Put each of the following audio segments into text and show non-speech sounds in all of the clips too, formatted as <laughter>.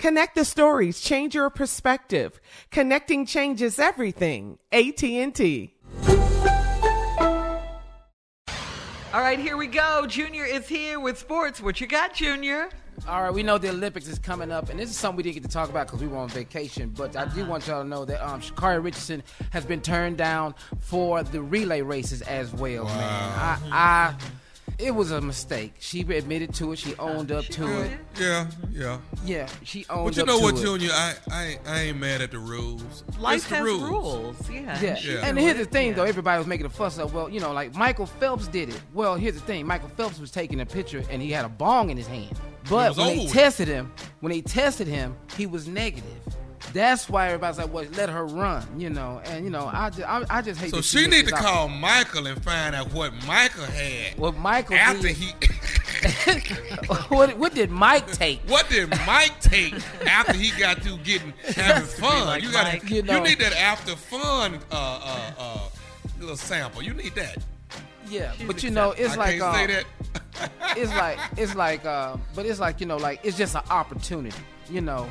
Connect the stories, change your perspective. Connecting changes everything. AT&T. All right, here we go. Junior is here with sports. What you got, Junior? All right, we know the Olympics is coming up, and this is something we didn't get to talk about because we were on vacation. But I do want y'all to know that um, Sha'Carri Richardson has been turned down for the relay races as well, man. I, I it was a mistake. She admitted to it. She owned up to it. Yeah, yeah. Yeah, she owned up to it. But you know what, it. Junior? I, I I ain't mad at the rules. Life It's the has rules. rules. Yeah. Yeah. Yeah. And here's the thing, though. Everybody was making a fuss of, well, you know, like Michael Phelps did it. Well, here's the thing. Michael Phelps was taking a picture and he had a bong in his hand. But was when they tested him, when they tested him, he was negative. That's why everybody's like, well, let her run, you know. And, you know, I just, I, I just hate So that she need to out. call Michael and find out what Michael had What Michael after did. he. <laughs> <laughs> what, what did Mike take? What did Mike take after he got through getting <laughs> having to fun? like you got Mike. You you, need that after fun uh, uh, uh, little sample. You need that. Yeah, but you know, it's I like can't say uh, that. it's like it's like uh, but it's like you know like it's just an opportunity you know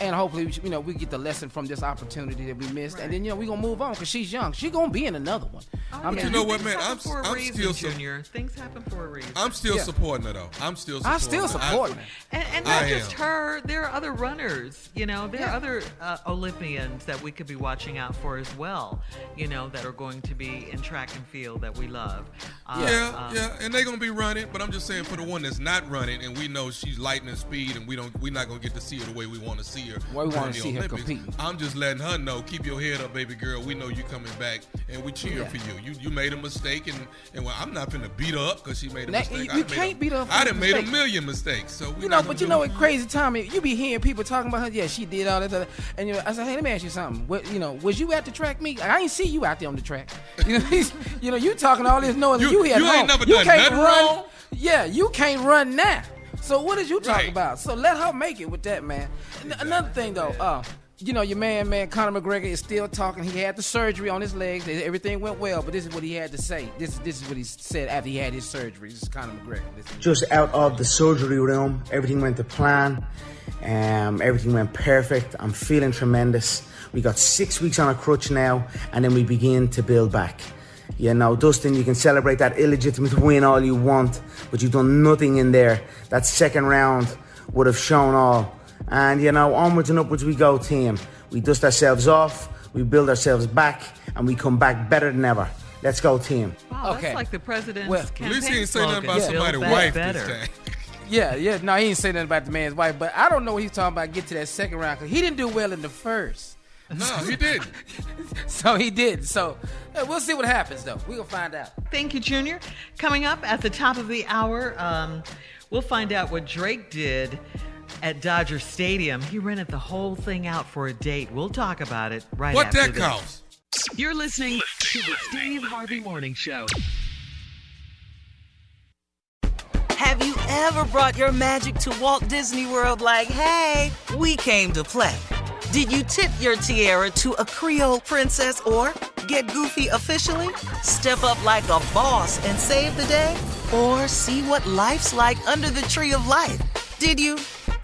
and hopefully we you know we get the lesson from this opportunity that we missed and then you know we gonna move on because she's young she gonna be in another one I mean, you know what, man? I'm, for a I'm reason, still so- Junior. Things happen for a reason. I'm still Yeah. supporting her though. I'm still. Supporting i still her. I- support her And, and I not just am. her, there are other runners, you know, there Yeah. are other uh, Olympians that we could be watching out for as well, you know, that are going to be in track and field that we love. Uh, Yeah, um, yeah, and they're gonna be running, but I'm just saying for the one that's not running, and we know she's lightning speed, and we don't, we're not gonna get to see her the way we want to see her. Well, we wanna the see her Olympics. competing. I'm just letting her know, keep your head up, baby girl. We know you're coming back, and we cheer Yeah. for you. You you made a mistake, and and well, I'm not gonna beat her up because she made a Now, mistake. you- I you done made can't a- beat her up for I a done made a million mistakes, so we you not know, but you know, what crazy time you be hearing people talking about her. Yeah, she did all that, that, and you know, I said, hey, let me ask you something. What, you know, was you at the track meet? I ain't see you out there on the track. <laughs> You know, you know, you talking all this noise. You- You, at you ain't never you done can't nothing run. wrong. Yeah, you can't run now. So what did you talk Right. about? So let her make it with that, man. N- Another thing though, uh, you know, your man, man, Conor McGregor is still talking. He had the surgery on his legs. Everything went well, but this is what he had to say. This, this is what he said after he had his surgery. This is Conor McGregor. Just out of the surgery room, everything went to plan. Um, everything went perfect. I'm feeling tremendous. We got six weeks on a crutch now, and then we begin to build back. You know, Dustin, you can celebrate that illegitimate win all you want, but you've done nothing in there. That second round would have shown all. And, you know, onwards and upwards we go, team. We dust ourselves off, we build ourselves back, and we come back better than ever. Let's go, team. Wow, that's like the president's Well, campaign At least he ain't say nothing about Build somebody's back wife better. this time. <laughs> Yeah, yeah. No, he ain't say nothing about the man's wife, but I don't know what he's talking about. Get to that second round because he didn't do well in the first, No, he didn't. <laughs> so he did. So uh, we'll see what happens though. We gonna find out. Thank you, Junior. Coming up at the top of the hour, um, we'll find out what Drake did at Dodger Stadium. He rented the whole thing out for a date. We'll talk about it right What after that this. cost? You're listening to the Steve Harvey Morning Show. Have you ever brought your magic to Walt Disney World like, hey, we came to play? Did you tip your tiara to a Creole princess or get goofy officially? Step up like a boss and save the day? Or see what life's like under the tree of life? Did you?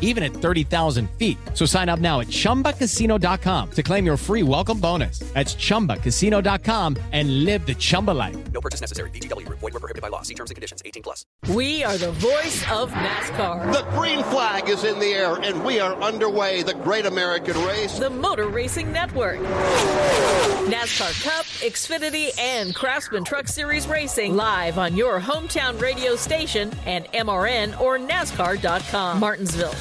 even at 30,000 feet. So sign up now at ChumbaCasino.com to claim your free welcome bonus. That's ChumbaCasino.com and live the Chumba life. No purchase necessary. VGW Group. Void were prohibited by law. See terms and conditions. 18 plus. We are the voice of NASCAR. The green flag is in the air, and we are underway. The Great American Race. The Motor Racing Network. NASCAR Cup, Xfinity, and Craftsman Truck Series Racing live on your hometown radio station and MRN or NASCAR.com. Martinsville,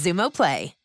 Xumo Play.